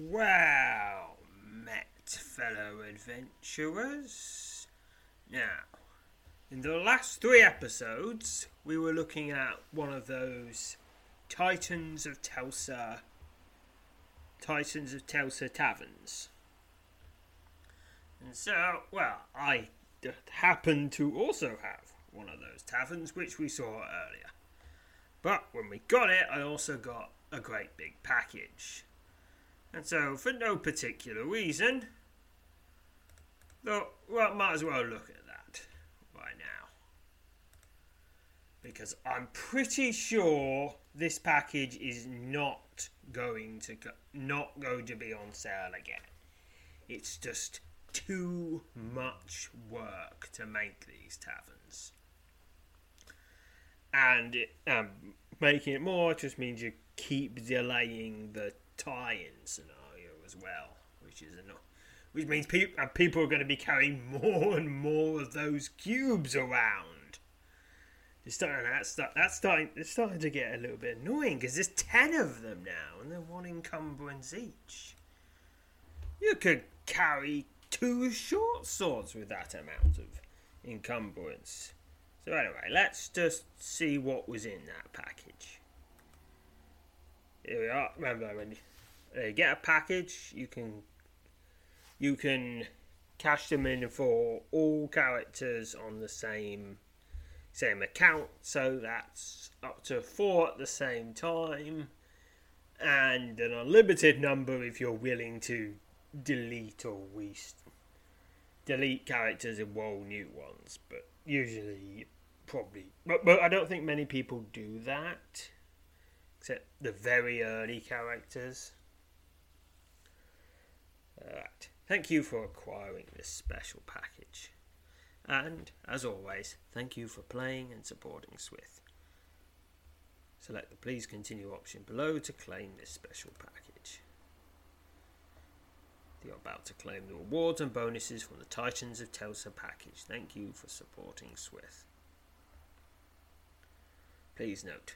Well met, fellow adventurers. Now, in the last three episodes, we were looking at one of those Titans of Telsa Titans of Telsa taverns. And so, well, I happen to also have one of those taverns, which we saw earlier. But when we got it, I also got a great big package. And so, for no particular reason, though, well, might as well look at that right now. Because I'm pretty sure this package is not going to not going to be on sale again. It's just too much work to make these taverns. And it, um, making it more just means you keep delaying the tie-in scenario as well, which is enough. Which means people people are going to be carrying more and more of those cubes around. It's starting that's start, that's starting it's starting to get a little bit annoying because there's ten of them now and they're one encumbrance each. You could carry two short swords with that amount of encumbrance. So anyway, let's just see what was in that package. Here we are. Remember, when you get a package, you can you can cash them in for all characters on the same same account. So that's up to four at the same time, and an unlimited number if you're willing to delete or waste delete characters and roll new ones. But usually, probably, but, but I don't think many people do that, except the very early characters. Thank you for acquiring this special package. And, as always, thank you for playing and supporting Swith. Select the Please Continue option below to claim this special package. You're about to claim the rewards and bonuses from the Titans of Telsa package. Thank you for supporting Swith. Please note,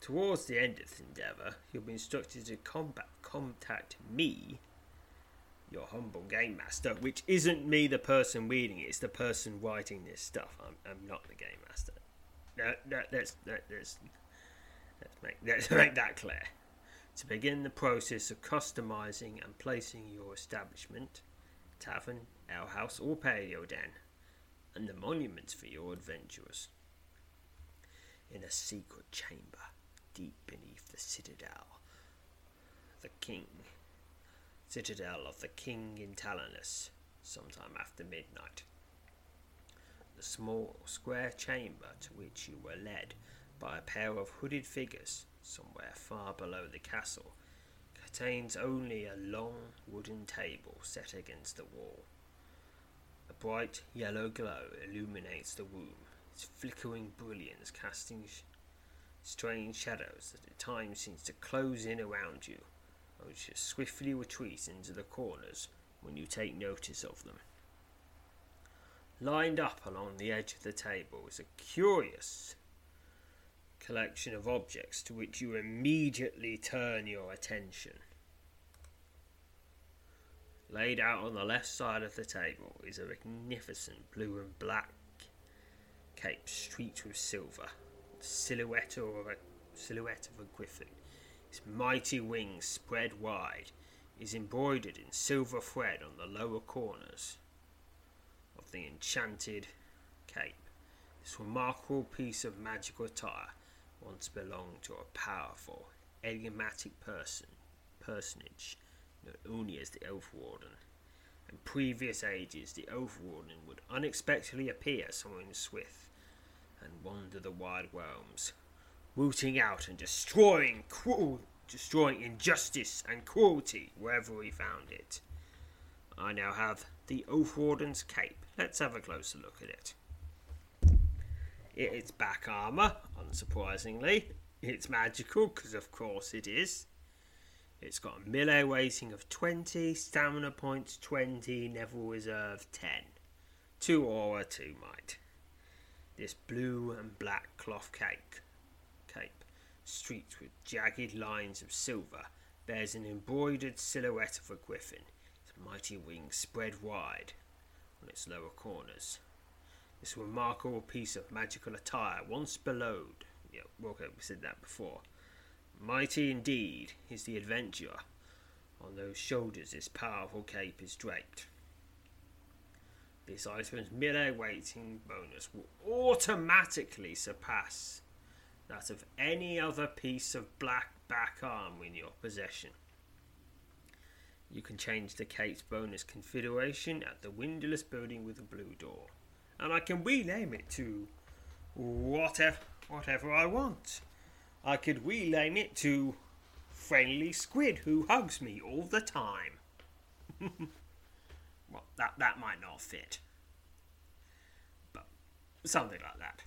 towards the end of this endeavour, you'll be instructed to combat, contact me, your humble game master, which isn't me, the person reading it, it's the person writing this stuff. I'm, I'm not the game master. No, let's, let's, let's, make, let's make that clear to begin the process of customizing and placing your establishment, tavern, alehouse, or paleo den, and the monuments for your adventurers. In a secret chamber deep beneath the citadel, the king, citadel of the king in Talonus, sometime after midnight. The small square chamber to which you were led by a pair of hooded figures somewhere far below the castle, contains only a long wooden table set against the wall. A bright yellow glow illuminates the room, its flickering brilliance casting strange shadows that at times seems to close in around you, which swiftly retreat into the corners when you take notice of them. Lined up along the edge of the table is a curious collection of objects to which you immediately turn your attention. Laid out on the left side of the table is a magnificent blue and black cape streaked with silver, the silhouette of a silhouette of a griffin. Its mighty wings spread wide is embroidered in silver thread on the lower corners of the enchanted cape. This remarkable piece of magical attire once belonged to a powerful, enigmatic person, personage known only as the Elf Warden. In previous ages, the Elf Warden would unexpectedly appear somewhere in Swith and wander the wide realms, rooting out and destroying cruel, destroying injustice and cruelty wherever we found it. I now have the Oath Warden's cape. Let's have a closer look at it. It's back armour, unsurprisingly. It's magical, because of course it is. It's got a melee rating of 20, stamina points 20, Neville Reserve 10. 2 aura, 2 might. This blue and black cloth cape, streaked with jagged lines of silver, bears an embroidered silhouette of a griffin, its mighty wings spread wide on its lower corners. This remarkable piece of magical attire, once bellowed, yeah, we said that before, Mighty indeed is the adventurer. On those shoulders this powerful cape is draped. This item's melee weighting bonus will automatically surpass that of any other piece of black back arm in your possession. You can change the cape's bonus configuration at the windowless building with a blue door. And I can rename it to whatever, whatever I want. I could rename it to Friendly Squid Who Hugs Me All the Time. well, that, that might not fit. But something like that.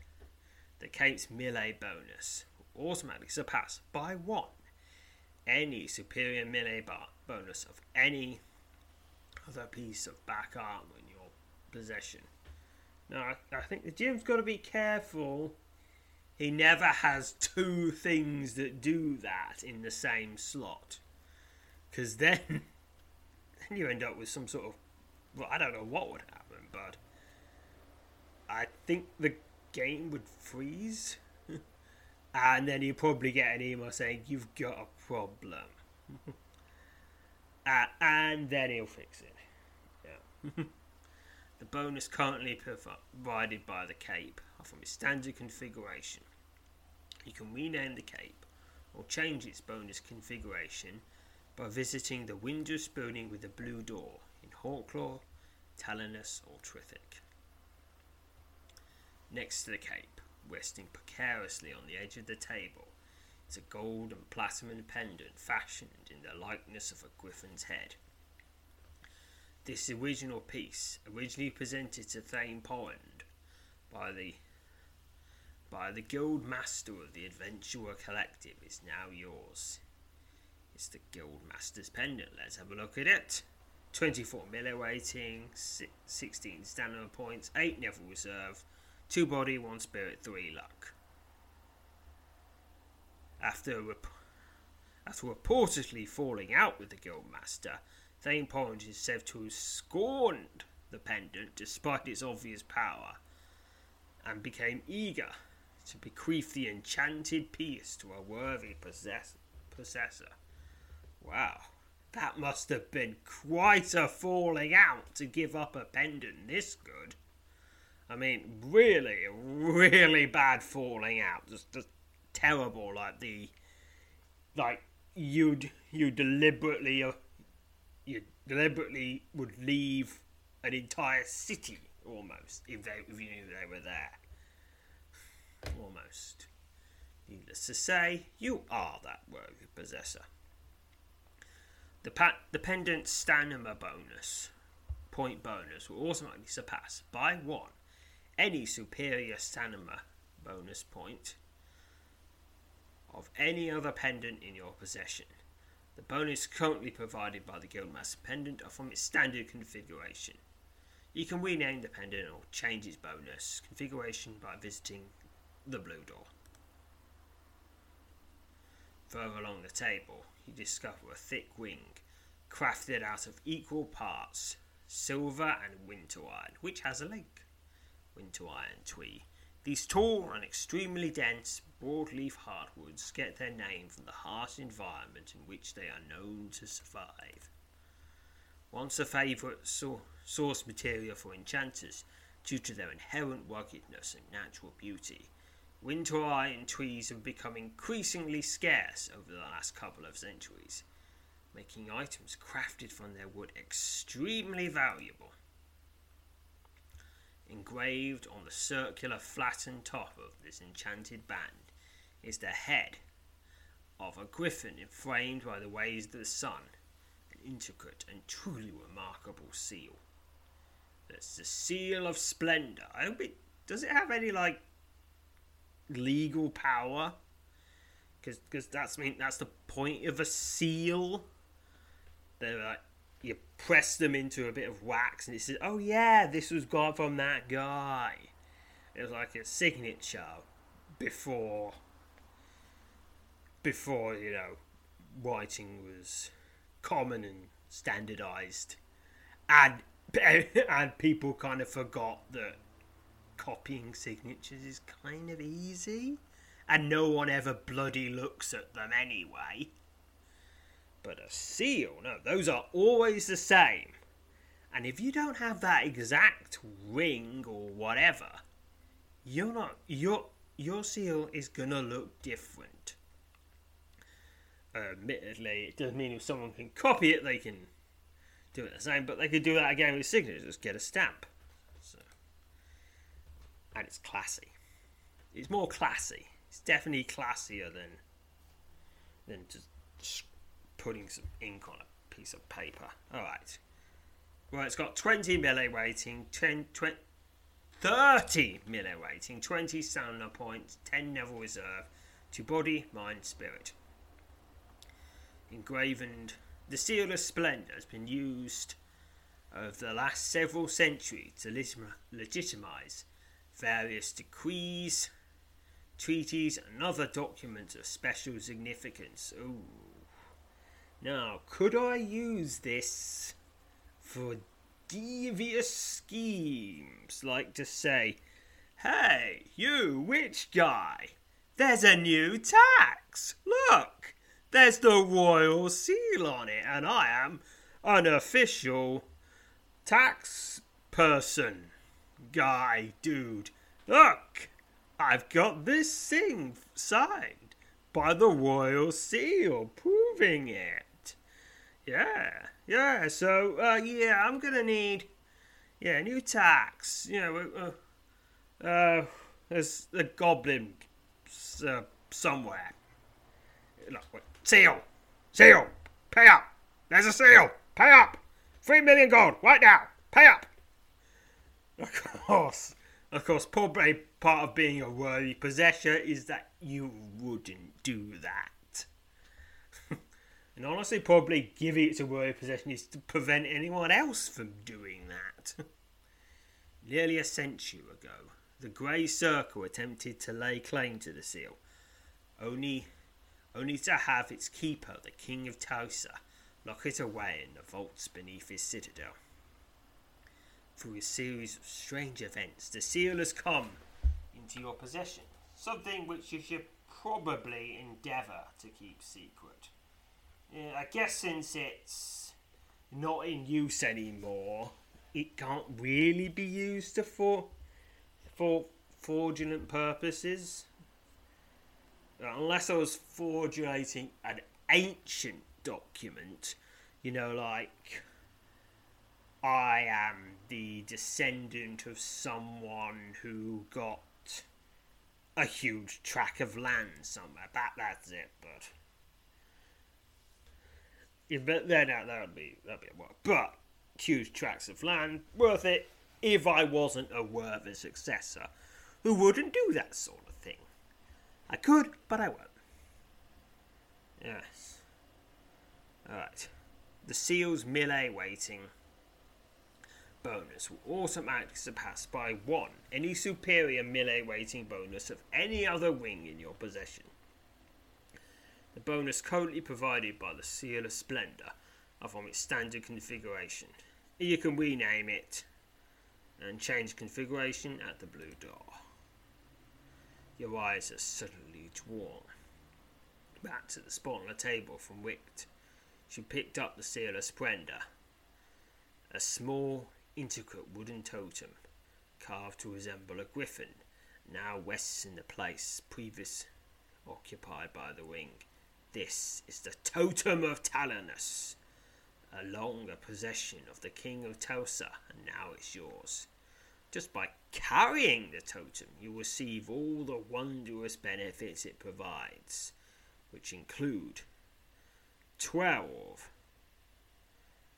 The Cape's melee bonus automatically surpass by one any superior melee bar bonus of any other piece of back armor in your possession. Now, I, think the GM's got to be careful he never has two things that do that in the same slot. Because then, then you end up with some sort of. Well, I don't know what would happen, but I think the game would freeze. and then you probably get an email saying, You've got a problem. uh, and then he'll fix it. Yeah. the bonus currently provided by the cape are from its standard configuration. You can rename the cape or change its bonus configuration by visiting the Windrous building with the blue door in Hawklaw, Talonus, or Triffic. Next to the cape, resting precariously on the edge of the table, is a gold and platinum pendant fashioned in the likeness of a griffin's head. This original piece, originally presented to Thane Pond by the by the Guild Master of the Adventurer Collective is now yours. It's the Guild Master's Pendant. Let's have a look at it. 24 melee rating, 16 stamina points, 8 Neville Reserve, 2 body, 1 spirit, 3 luck. After, rep- after reportedly falling out with the Guildmaster, Thane Porridge is said to have scorned the pendant despite its obvious power and became eager to bequeath the enchanted piece to a worthy possess- possessor. Wow, that must have been quite a falling out to give up a pendant this good. I mean, really, really bad falling out. Just, just terrible. Like the, like you'd you deliberately uh, you deliberately would leave an entire city almost if they if you knew they were there. Almost. Needless to say, you are that worthy possessor. The, pa- the pendant stamina bonus, point bonus, will automatically surpass by one any superior stamina bonus point of any other pendant in your possession. The bonus currently provided by the Guildmaster pendant are from its standard configuration. You can rename the pendant or change its bonus configuration by visiting the blue door. Further along the table, you discover a thick wing crafted out of equal parts silver and winter iron, which has a link. Winter iron twee. These tall and extremely dense broadleaf hardwoods get their name from the harsh environment in which they are known to survive. Once a favourite so- source material for enchanters due to their inherent ruggedness and natural beauty, Winter iron trees have become increasingly scarce over the last couple of centuries, making items crafted from their wood extremely valuable. Engraved on the circular flattened top of this enchanted band is the head of a griffin framed by the ways of the sun. An intricate and truly remarkable seal. That's the seal of splendor. I hope it does it have any like legal power? Because that's mean that's the point of a seal. They're like you press them into a bit of wax and it says, "Oh yeah, this was got from that guy." It was like a signature before before you know writing was common and standardized and and people kind of forgot that copying signatures is kind of easy and no one ever bloody looks at them anyway but a seal no those are always the same and if you don't have that exact ring or whatever you're not your your seal is gonna look different admittedly, it doesn't mean if someone can copy it, they can do it the same, but they could do that again with signatures, just get a stamp. So, and it's classy. It's more classy. It's definitely classier than than just, just putting some ink on a piece of paper. All right. Well, it's got 20 melee rating, 10, 20, 30 melee rating, 20 stamina points, 10 Neville reserve, to body, mind, spirit engraven. The seal of splendor has been used over the last several centuries to legitimize various decrees, treaties, and other documents of special significance. Ooh. Now, could I use this for devious schemes, like to say, Hey, you witch guy, there's a new tax! Look! There's the royal seal on it, and I am an official tax person. Guy, dude. Look, I've got this thing signed by the royal seal, proving it. Yeah, yeah, so, uh, yeah, I'm gonna need, yeah, new tax. You know, uh, uh there's a goblin uh, somewhere. Look, wait. Seal! Seal! Pay up! There's a seal! Pay up! Three million gold, right now! Pay up! Of course, of course, probably part of being a worthy possessor is that you wouldn't do that. And honestly, probably giving it to worthy possession is to prevent anyone else from doing that. Nearly a century ago, the Grey Circle attempted to lay claim to the seal. Only only to have its keeper, the King of Tausa, lock it away in the vaults beneath his citadel. Through a series of strange events, the seal has come into your possession, something which you should probably endeavour to keep secret. Yeah, I guess since it's not in use anymore, it can't really be used for for fraudulent purposes unless I was forging an ancient document, you know, like I am the descendant of someone who got a huge tract of land somewhere. That that's it, but. But then uh, that would be that'd be a work. But huge tracts of land, worth it if I wasn't a worthy successor who wouldn't do that sort of thing? I could, but I won't. Yes. Alright. The Seal's melee waiting bonus will automatically surpass by one any superior melee waiting bonus of any other wing in your possession. The bonus currently provided by the Seal of Splendor are from its standard configuration. You can rename it and change configuration at the blue door. Your eyes are suddenly drawn back to the spot on the table from which she picked up the seal of splendor. A small, intricate wooden totem, carved to resemble a griffin, now rests in the place previous occupied by the wing. This is the Totem of Talonus, a longer possession of the King of Telsa, and now it's yours. Just by carrying the totem, you receive all the wondrous benefits it provides. which include 12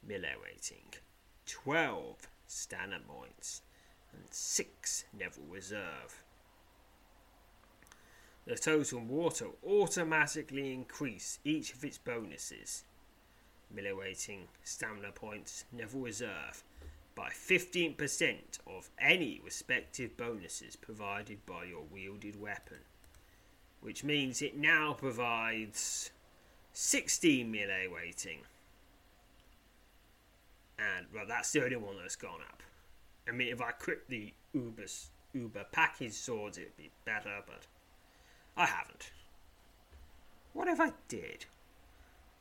melee rating, 12 stamina points, and 6 Neville Reserve. The total water automatically increase each of its bonuses, melee rating, stamina points, Neville Reserve, by 15% of any respective bonuses provided by your wielded weapon, which means it now provides 16 melee rating. And, well, that's the only one that's gone up. I mean, if I equipped the Uber, Uber package swords, it'd be better, but I haven't. What if I did?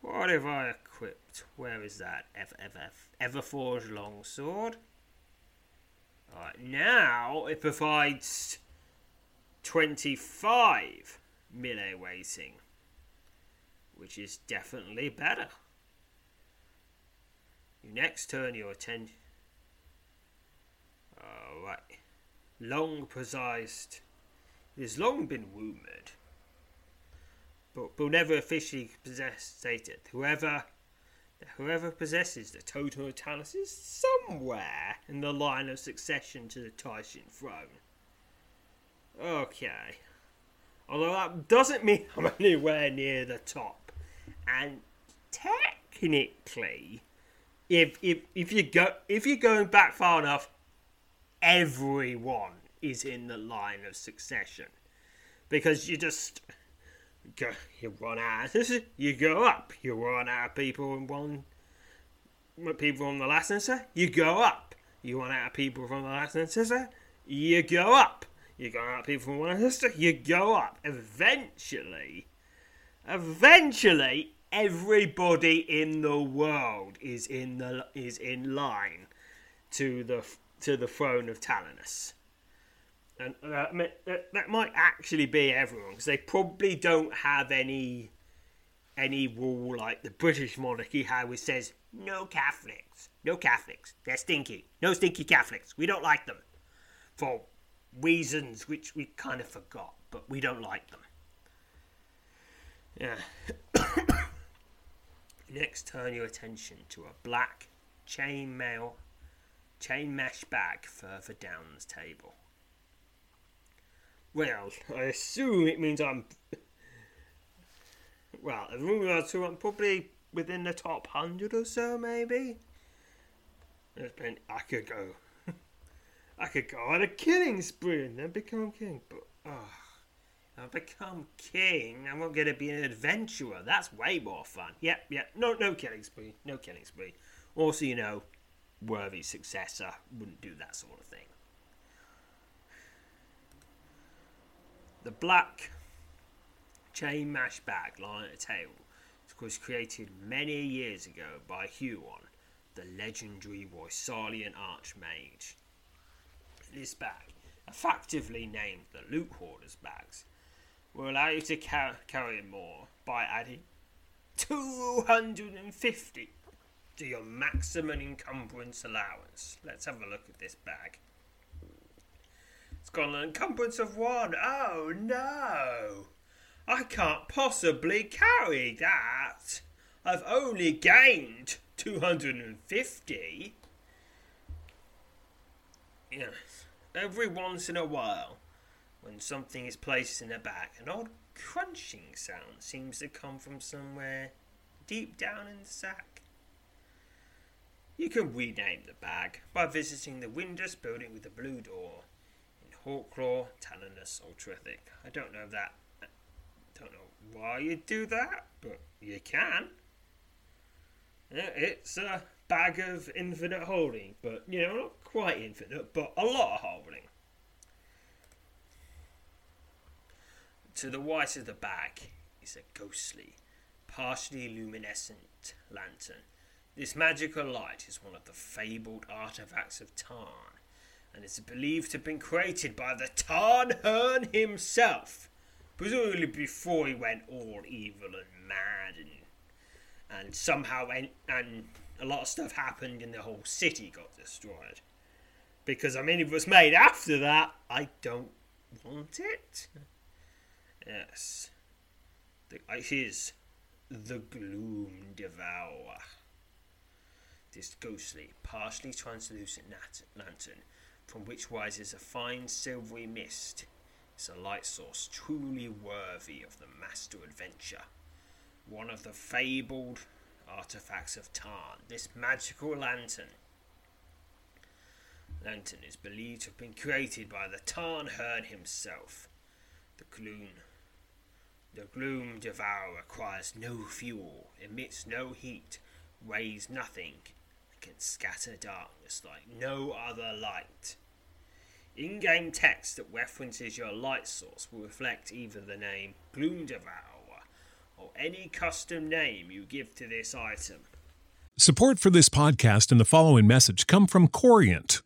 What if I equipped? Where is that? Ever, ever, Everforged longsword. Alright, now it provides 25 melee rating, which is definitely better. You next turn your attention. Alright. Long possessed. It has long been rumoured, but will never officially possess stated. Whoever whoever possesses the totem of Talos is somewhere in the line of succession to the Tyson throne. Okay. Although that doesn't mean I'm anywhere near the top. And technically, if if if you go if you're going back far enough, everyone is in the line of succession. Because you just go, you run out, you go up. You run out of people in one, people from the last answer, you go up. You run out of people from the last answer, you go up. You go out of people from one answer, you go up. Eventually, eventually, everybody in the world is in the is in line to the to the throne of Talonus and uh, that might actually be everyone because they probably don't have any any rule like the British monarchy how it says no Catholics, no Catholics, they're stinky, no stinky Catholics, we don't like them for reasons which we kind of forgot, but we don't like them. Yeah. Next, turn your attention to a black chain mail, chain mesh bag further down the table. Well, I assume it means I'm. Well, as to I'm probably within the top hundred or so, maybe. There's been I could go. I could go on a killing spree and then become king, but oh, I become king. I'm not going to be an adventurer. That's way more fun. Yep, yep. No, no killing spree. No killing spree. Also, you know, worthy successor wouldn't do that sort of thing. The black chain mash bag lying at the table was created many years ago by Huon, the legendary Roysalian Archmage. This bag, effectively named the Loot Hoarder's bags, will allow you to car- carry more by adding 250 to your maximum encumbrance allowance. Let's have a look at this bag. Got an encumbrance of one. Oh no! I can't possibly carry that. I've only gained 250. Yes. Every once in a while, when something is placed in the bag, an odd crunching sound seems to come from somewhere deep down in the sack. You can rename the bag by visiting the windowless building with the blue door. Hawklaw, Talonus, Ultrathic. I don't know that. I don't know why you do that, but you can. It's a bag of infinite holding, but you know, not quite infinite, but a lot of holding. To the right of the bag is a ghostly, partially luminescent lantern. This magical light is one of the fabled artifacts of Tarn and is believed to have been created by the Tarnhern himself, presumably before he went all evil and mad and and somehow and, and a lot of stuff happened and the whole city got destroyed. Because I mean, if it was made after that, I don't want it. Yes. the, uh, it is the Gloom Devourer. This ghostly, partially translucent lantern, from which rises a fine silvery mist, It's a light source truly worthy of the master adventure. One of the fabled artifacts of Tarn, this magical lantern. Lantern is believed to have been created by the Tarn Herd himself. The gloom, the gloom devourer requires no fuel, emits no heat, weighs nothing, and can scatter darkness like no other light. In game text that references your light source will reflect either the name Gloom Devourer or any custom name you give to this item. Support for this podcast and the following message come from Corient.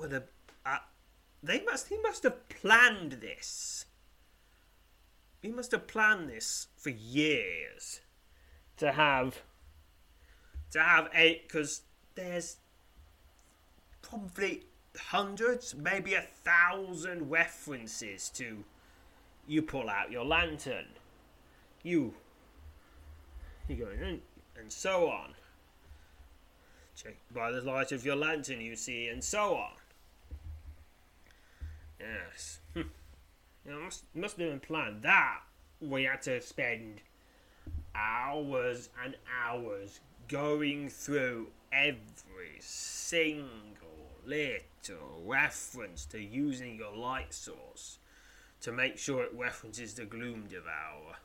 Would have. Uh, they must. He must have planned this. He must have planned this for years to have to have eight because there's probably hundreds, maybe a thousand references to you pull out your lantern, you you go in and so on. Check by the light of your lantern, you see, and so on. Yes, hmm. you know, must must have been planned. That we had to spend hours and hours going through every single little reference to using your light source to make sure it references the Gloom Devourer.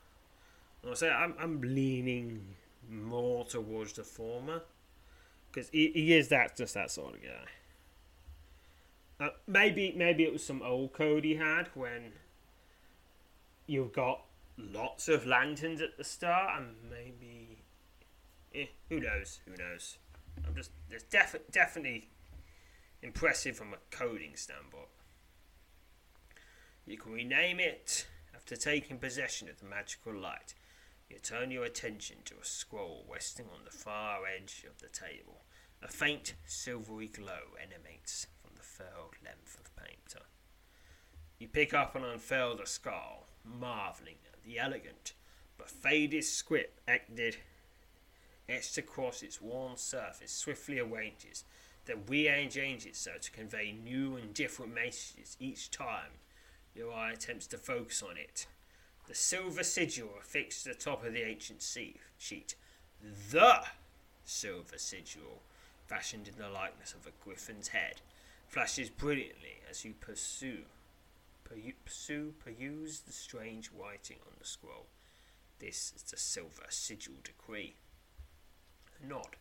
And I say I'm, I'm leaning more towards the former because he, he is that just that sort of guy. Uh, maybe maybe it was some old code he had when you've got lots of lanterns at the start and maybe eh, who knows who knows. I'm just it's def- definitely impressive from a coding standpoint. You can rename it after taking possession of the magical light. You turn your attention to a scroll resting on the far edge of the table. A faint silvery glow emanates furrowed length of painter you pick up and unfurl the scroll marveling at the elegant but faded script acted etched across its worn surface swiftly arranges, then rearranges so to convey new and different messages each time your eye attempts to focus on it. The silver sigil affixed to the top of the ancient sheet. The silver sigil, fashioned in the likeness of a griffin's head, flashes brilliantly as you pursue pursue, peruse the strange writing on the scroll. This is the silver sigil decree. A nod,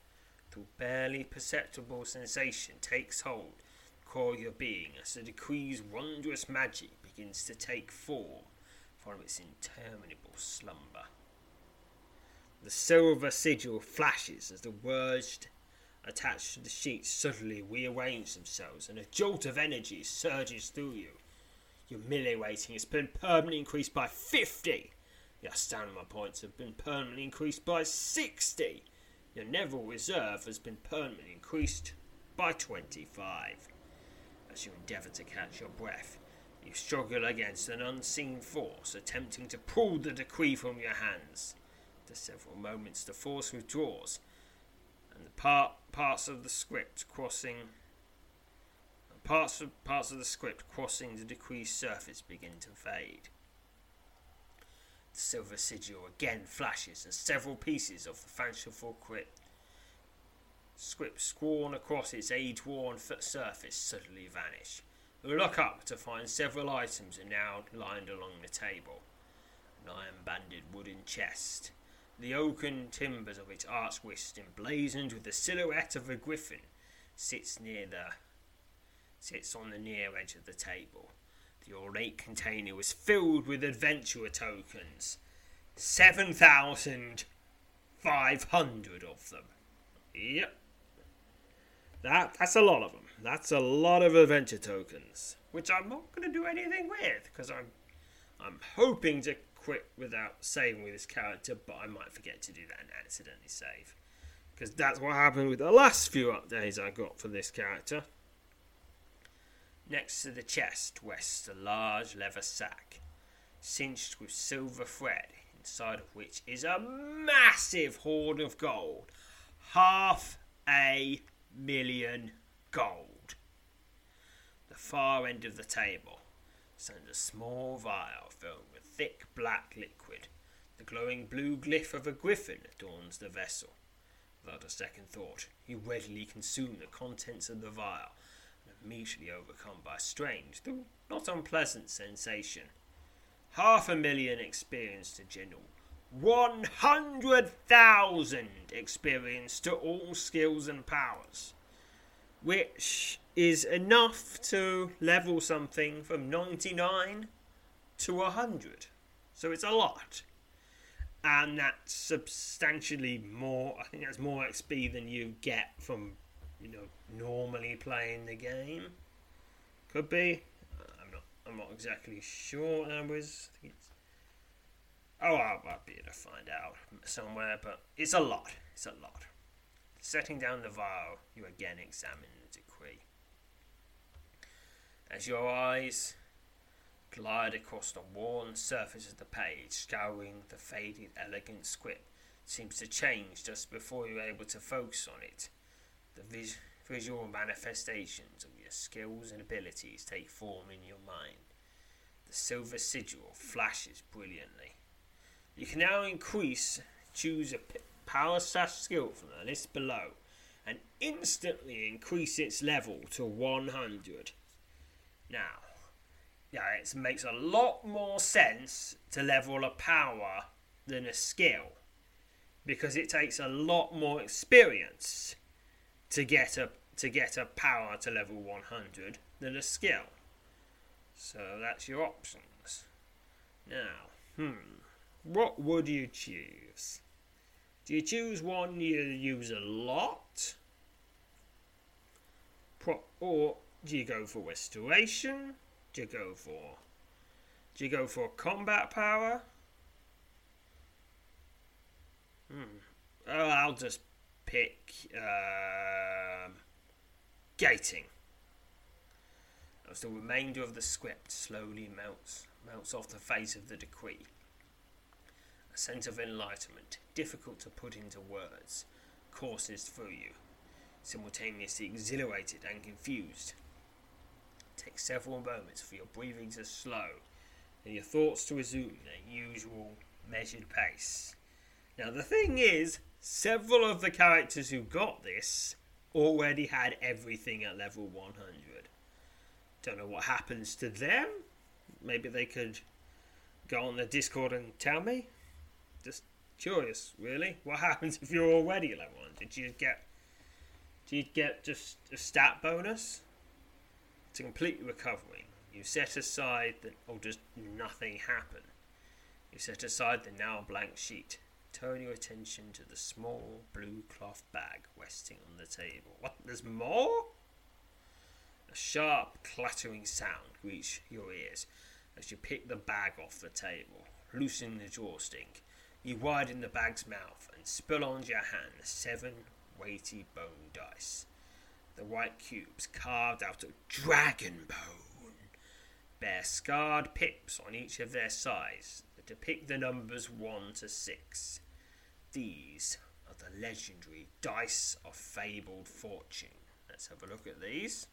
through barely perceptible sensation, takes hold, core your being, as the decree's wondrous magic begins to take form from its interminable slumber. The silver sigil flashes as the words attached to the sheets suddenly rearrange themselves, and a jolt of energy surges through you. Your melee rating has been permanently increased by 50. Your stamina points have been permanently increased by 60. Your Neville reserve has been permanently increased by 25. As you endeavour to catch your breath, you struggle against an unseen force attempting to pull the decree from your hands. After several moments, the force withdraws, and the part, parts of the script crossing parts of parts of the script crossing the decree's surface begin to fade. The silver sigil again flashes, and several pieces of the fanciful crypt script scrawled across its age-worn surface suddenly vanish. We look up to find several items are now lined along the table. An iron-banded wooden chest, the oaken timbers of its wrist emblazoned with the silhouette of a griffin, sits near the sits on the near edge of the table. The ornate container was filled with adventurer tokens. 7,500 of them. Yep. That, that's a lot of them. That's a lot of adventure tokens, which I'm not going to do anything with because I'm, I'm hoping to quit without saving with this character, but I might forget to do that and accidentally save. Because that's what happened with the last few updates I got for this character. Next to the chest rests a large leather sack, cinched with silver thread, inside of which is a massive hoard of gold. Half a million gold. The far end of the table stands a small vial filled thick black liquid. The glowing blue glyph of a griffin adorns the vessel. Without a second thought, you readily consume the contents of the vial immediately overcome by a strange, though not unpleasant sensation. Half a million experience to general. 100,000 experience to all skills and powers. Which is enough to level something from 99 to 100. So it's a lot. And that's substantially more, I think that's more XP than you get from you know, normally playing the game. Could be. Uh, I'm not. I'm not exactly sure what that was. Oh, I'll, I'll be able to find out somewhere, but it's a lot. It's a lot. Setting down the vial, you again examine the decree. As your eyes glide across the worn surface of the page, scouring the faded, elegant script, It seems to change just before you're able to focus on it. The vis- visual manifestations of your skills and abilities take form in your mind. The silver sigil flashes brilliantly. You can now increase, choose a power slash skill from the list below, and instantly increase its level to 100. Now, yeah, it makes a lot more sense to level a power than a skill because it takes a lot more experience to get a to get a power to level 100 than a skill. So that's your options. Now, hmm, what would you choose? Do you choose one you use a lot? Pro- or do you go for restoration? Do you go for do you go for combat power? Hmm. Oh, I'll just pick um, gating. As the remainder of the script slowly melts, melts off the face of the decree. A sense of enlightenment, difficult to put into words, courses through you, simultaneously exhilarated and confused. It takes several moments for your breathing to slow and your thoughts to resume their usual measured pace. Now, the thing is, several of the characters who got this already had everything at level 100. Don't know what happens to them. Maybe they could go on the Discord and tell me. Just curious, really. What happens if you're already level 100? Did you get. Do you get just a stat bonus? To complete recovering, you set aside the. Or oh, does nothing happen? You set aside the now blank sheet turn your attention to the small blue cloth bag resting on the table. What? There's more? A sharp, clattering sound reached your ears as you pick the bag off the table, loosening the drawstring. You widen the bag's mouth and spill onto your hand seven weighty bone dice. The white cubes carved out of dragon bone bear scarred pips on each of their sides that depict the numbers 1 to 6. These are the legendary dice of fabled fortune. Let's have a look at these.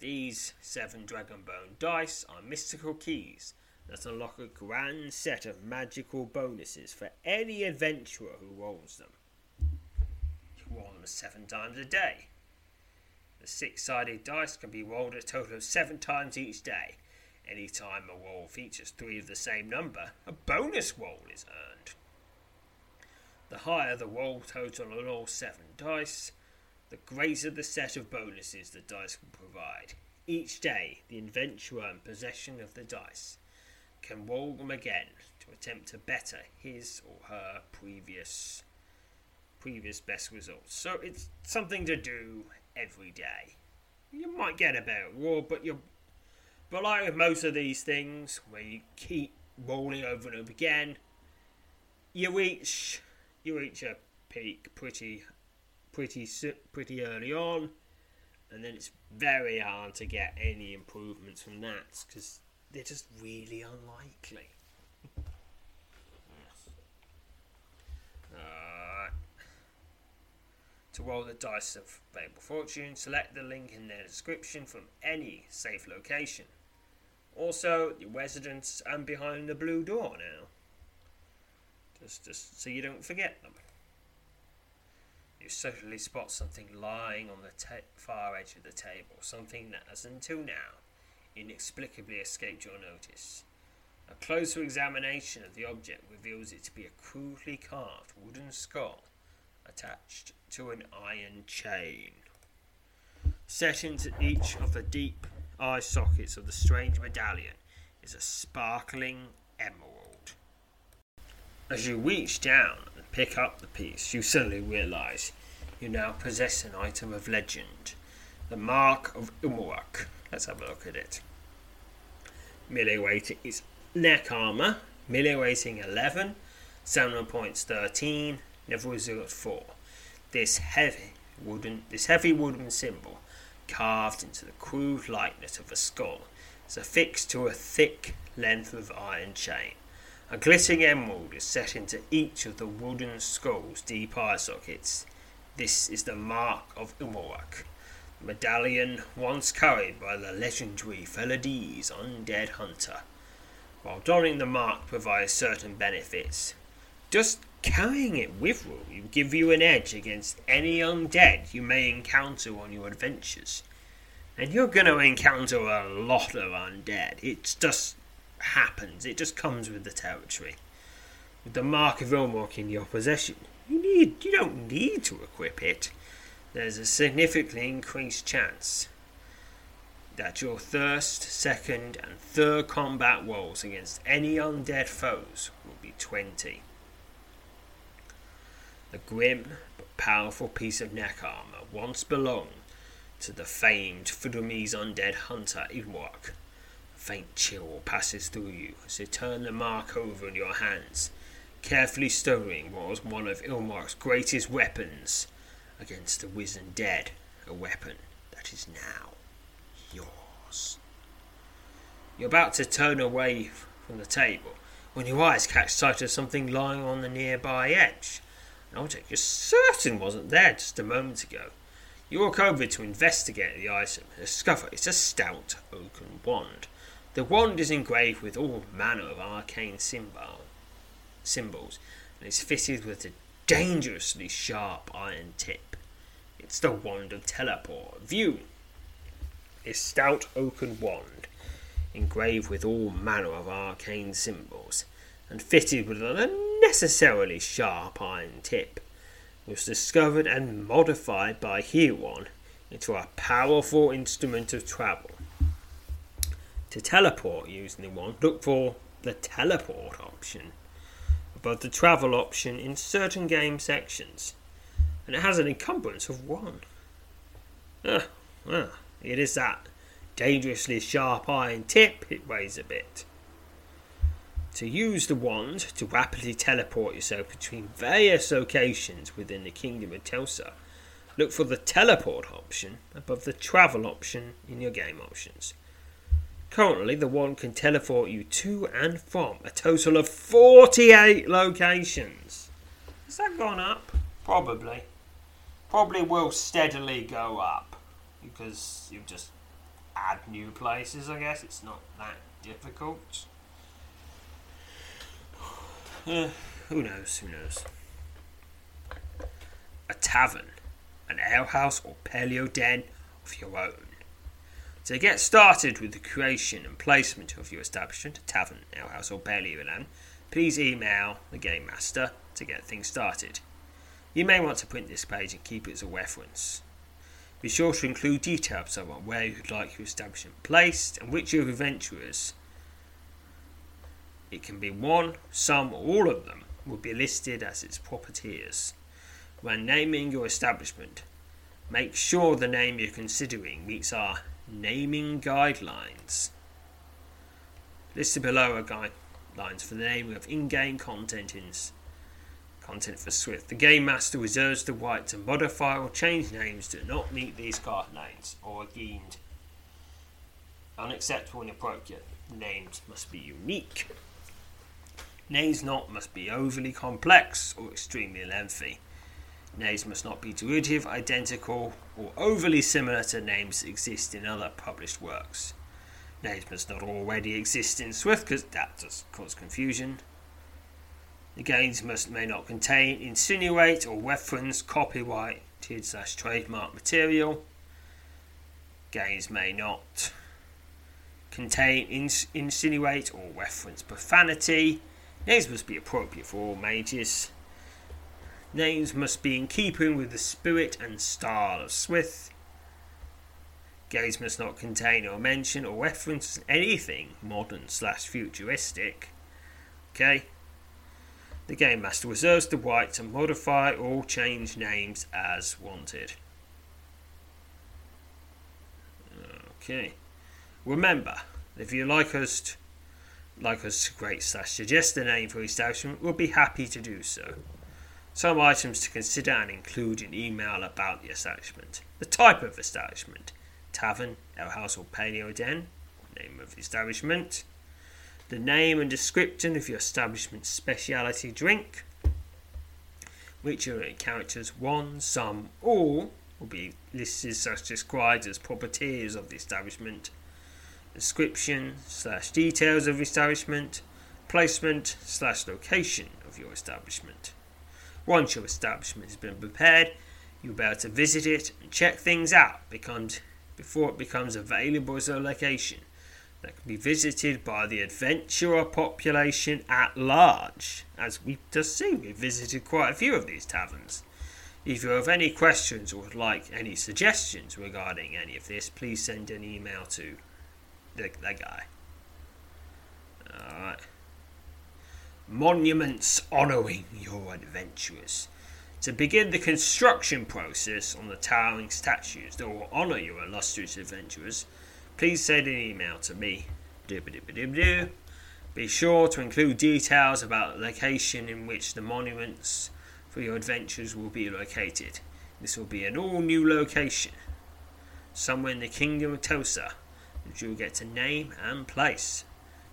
These seven Dragonbone dice are mystical keys that unlock a grand set of magical bonuses for any adventurer who rolls them. Roll them seven times a day. The six sided dice can be rolled a total of seven times each day. Any time a roll features three of the same number, a bonus roll is earned. The higher the roll total on all seven dice, the greater the set of bonuses the dice can provide. Each day, the adventurer in possession of the dice can roll them again to attempt to better his or her previous previous best results. So it's something to do every day. You might get a better roll, but you're but like with most of these things, where you keep rolling over and over again, you reach you reach a peak pretty pretty pretty early on, and then it's very hard to get any improvements from that because they're just really unlikely. yes. Uh, to roll the dice of Fable Fortune, select the link in their description from any safe location. Also, your residence and behind the blue door now. Just, just so you don't forget them. You suddenly spot something lying on the ta- far edge of the table, something that has until now inexplicably escaped your notice. A closer examination of the object reveals it to be a crudely carved wooden skull attached to an iron chain. Set into each of the deep eye sockets of the strange medallion is a sparkling emerald. As you reach down and pick up the piece, you suddenly realize you now possess an item of legend the Mark of Umorak. Let's have a look at it. Melee weight is neck armor, melee rating 11, stamina points 13, level result 4. This heavy wooden this heavy wooden symbol carved into the crude likeness of a skull is affixed to a thick length of iron chain. A glittering emerald is set into each of the wooden skull's deep eye sockets. This is the mark of Umorak, medallion once carried by the legendary Felades undead hunter. While donning the mark provides certain benefits, just carrying it with you will give you an edge against any undead you may encounter on your adventures. And you're going to encounter a lot of undead. It just happens. It just comes with the territory. With the mark of Umorak in your possession, you need you don't need to equip it. There's a significantly increased chance that your first, second, and third combat rolls against any undead foes will be 20. The grim but powerful piece of neck armor once belonged to the famed Fudumese undead hunter Umorak. A faint chill passes through you as you turn the mark over in your hands, carefully stowing what was one of Umorak's greatest weapons against the wizened dead, a weapon that is now yours. You're about to turn away from the table when your eyes catch sight of something lying on the nearby edge. Object you're certain wasn't there just a moment ago. You walk over to investigate the item and discover it's a stout oaken wand. The wand is engraved with all manner of arcane symbol, symbols and is fitted with a dangerously sharp iron tip. It's the wand of teleport. View a stout oaken wand engraved with all manner of arcane symbols and fitted with an unnecessarily sharp iron tip was discovered and modified by Huron into a powerful instrument of travel. To teleport using the wand, look for the teleport option above the travel option in certain game sections, and it has an encumbrance of one. Ah, ah, it is that dangerously sharp iron tip, it weighs a bit. To use the wand to rapidly teleport yourself between various locations within the Kingdom of Telsa, look for the teleport option above the travel option in your game options. Currently, the wand can teleport you to and from a total of 48 locations. Has that gone up? Probably. Probably will steadily go up because you just add new places, I guess. It's not that difficult. Uh, who knows? Who knows? A tavern, an alehouse, or paleo den of your own. To get started with the creation and placement of your establishment, a tavern, alehouse, or paleo den, please email the game master to get things started. You may want to print this page and keep it as a reference. Be sure to include details about where you'd like your establishment placed and which of your adventurers. It can be one, some, or all of them will be listed as its proper tiers. When naming your establishment, make sure the name you're considering meets our naming guidelines. Listed below are guidelines for the naming of in-game content in content for Swift. The Game Master reserves the right to modify or change names that do not meet these guidelines or are deemed unacceptable and appropriate. Names must be unique. Names not must be overly complex or extremely lengthy. Names must not be derivative, identical, or overly similar to names that exist in other published works. Names must not already exist in Swift because that does cause confusion. The games must may not contain, insinuate, or reference copyrighted slash trademark material. Games may not contain, ins- insinuate, or reference profanity. Names must be appropriate for all mages. Names must be in keeping with the spirit and style of Swift. Games must not contain or mention or reference anything modern slash futuristic. Okay. The Game Master reserves the right to modify or change names as wanted. Okay. Remember, if you like us to, like us great slash suggest a name for establishment, we'll be happy to do so. Some items to consider and include in email about the establishment. The type of establishment. Tavern, alehouse or paleo den. Name of the establishment the name and description of your establishment's specialty drink, which are characters one, some, all will be listed such described as proper tiers of the establishment, description slash details of establishment, placement slash location of your establishment. Once your establishment has been prepared, you'll be able to visit it and check things out becomes, before it becomes available as a location that can be visited by the adventurer population at large. As we've just seen, we've visited quite a few of these taverns. If you have any questions or would like any suggestions regarding any of this, please send an email to the, the guy. Alright. Monuments honouring your adventurers. To begin the construction process on the towering statues that will honour your illustrious adventurers, please send an email to me. Be sure to include details about the location in which the monuments for your adventures will be located. This will be an all new location, somewhere in the Kingdom of Telsa, which you will get to name and place.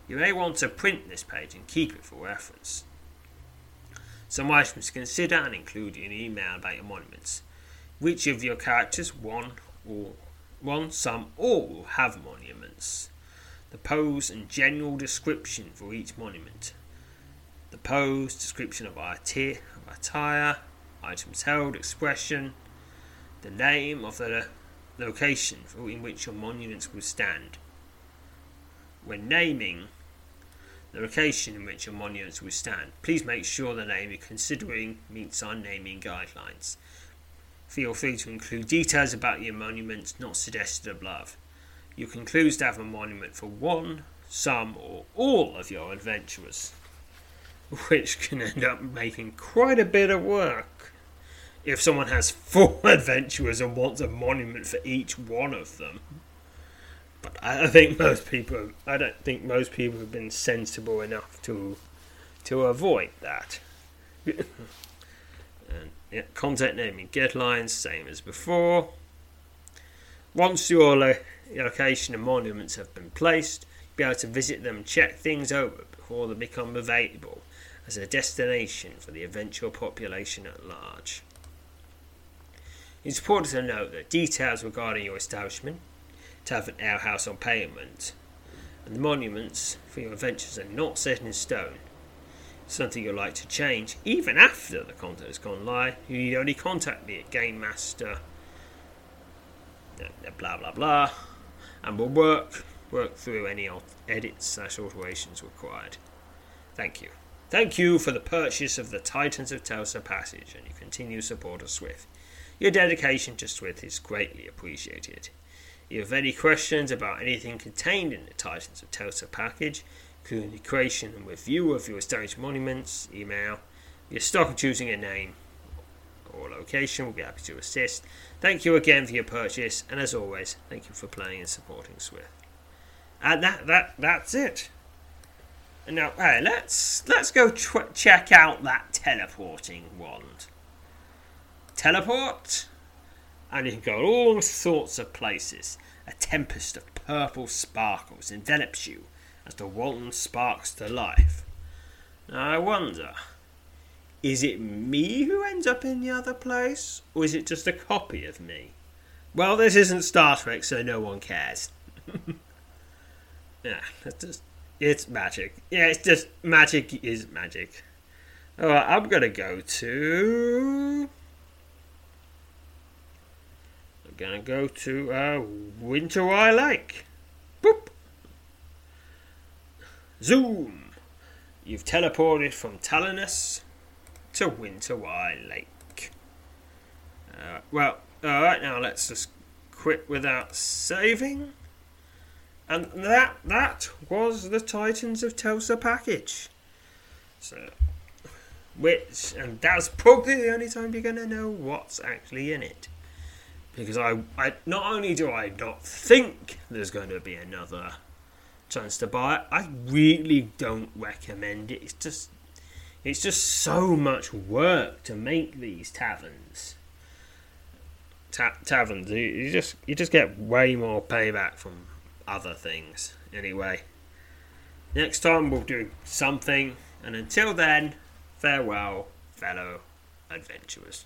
You may want to print this page and keep it for reference. Some items to consider and include in email about your monuments. Which of your characters, one or one, some, all have monuments. The pose and general description for each monument. The pose, description of attire, items held, expression, the name of the location in which your monuments will stand. When naming the location in which your monuments will stand, please make sure the name you're considering meets our naming guidelines. Feel free to include details about your monuments not suggested above. You can choose to have a monument for one, some, or all of your adventurers, which can end up making quite a bit of work. If someone has four adventurers and wants a monument for each one of them, But I think most people, I don't think most people have been sensible enough to to avoid that. and yeah, content naming guidelines, same as before. Once your lo- location and monuments have been placed, be able to visit them check things over before they become available as a destination for the eventual population at large. It's important to note that details regarding your establishment, tavern, alehouse on payment, and the monuments for your adventures are not set in stone. Something you'd like to change, even after the content has gone live, you need only contact me at Game Master. Blah blah blah, and we'll work work through any edits slash alterations required. Thank you. Thank you for the purchase of the Titans of Telsa Passage and your continued support of Swift. Your dedication to Swift is greatly appreciated. If you have any questions about anything contained in the Titans of Telsa package, including the creation and review of your established monuments, email. If you're stuck on choosing a name or location, we'll be happy to assist. Thank you again for your purchase, and as always, thank you for playing and supporting Swift. And that that that's it. And Now, hey, let's let's go check out that teleporting wand. Teleport, and you can go all sorts of places. A tempest of purple sparkles envelops you as the Walton sparks to life. Now, I wonder, is it me who ends up in the other place, or is it just a copy of me? Well, this isn't Star Trek, so no one cares. yeah, that's just it's magic. Yeah, it's just magic is magic. Alright, I'm gonna go to. I'm gonna go to uh, Winterwire Lake. Boop. Zoom. You've teleported from Talonus to Winter Winterwire Lake. Uh, well, alright, now let's just quit without saving. And that that was the Titans of Telsa package. So, which and that's probably the only time you're gonna know what's actually in it, because I, I not only do I not think there's going to be another chance to buy it, I really don't recommend it. It's just it's just so much work to make these taverns. Ta- taverns, you, you just you just get way more payback from other things. Anyway, next time we'll do something, and until then, farewell, fellow adventurers.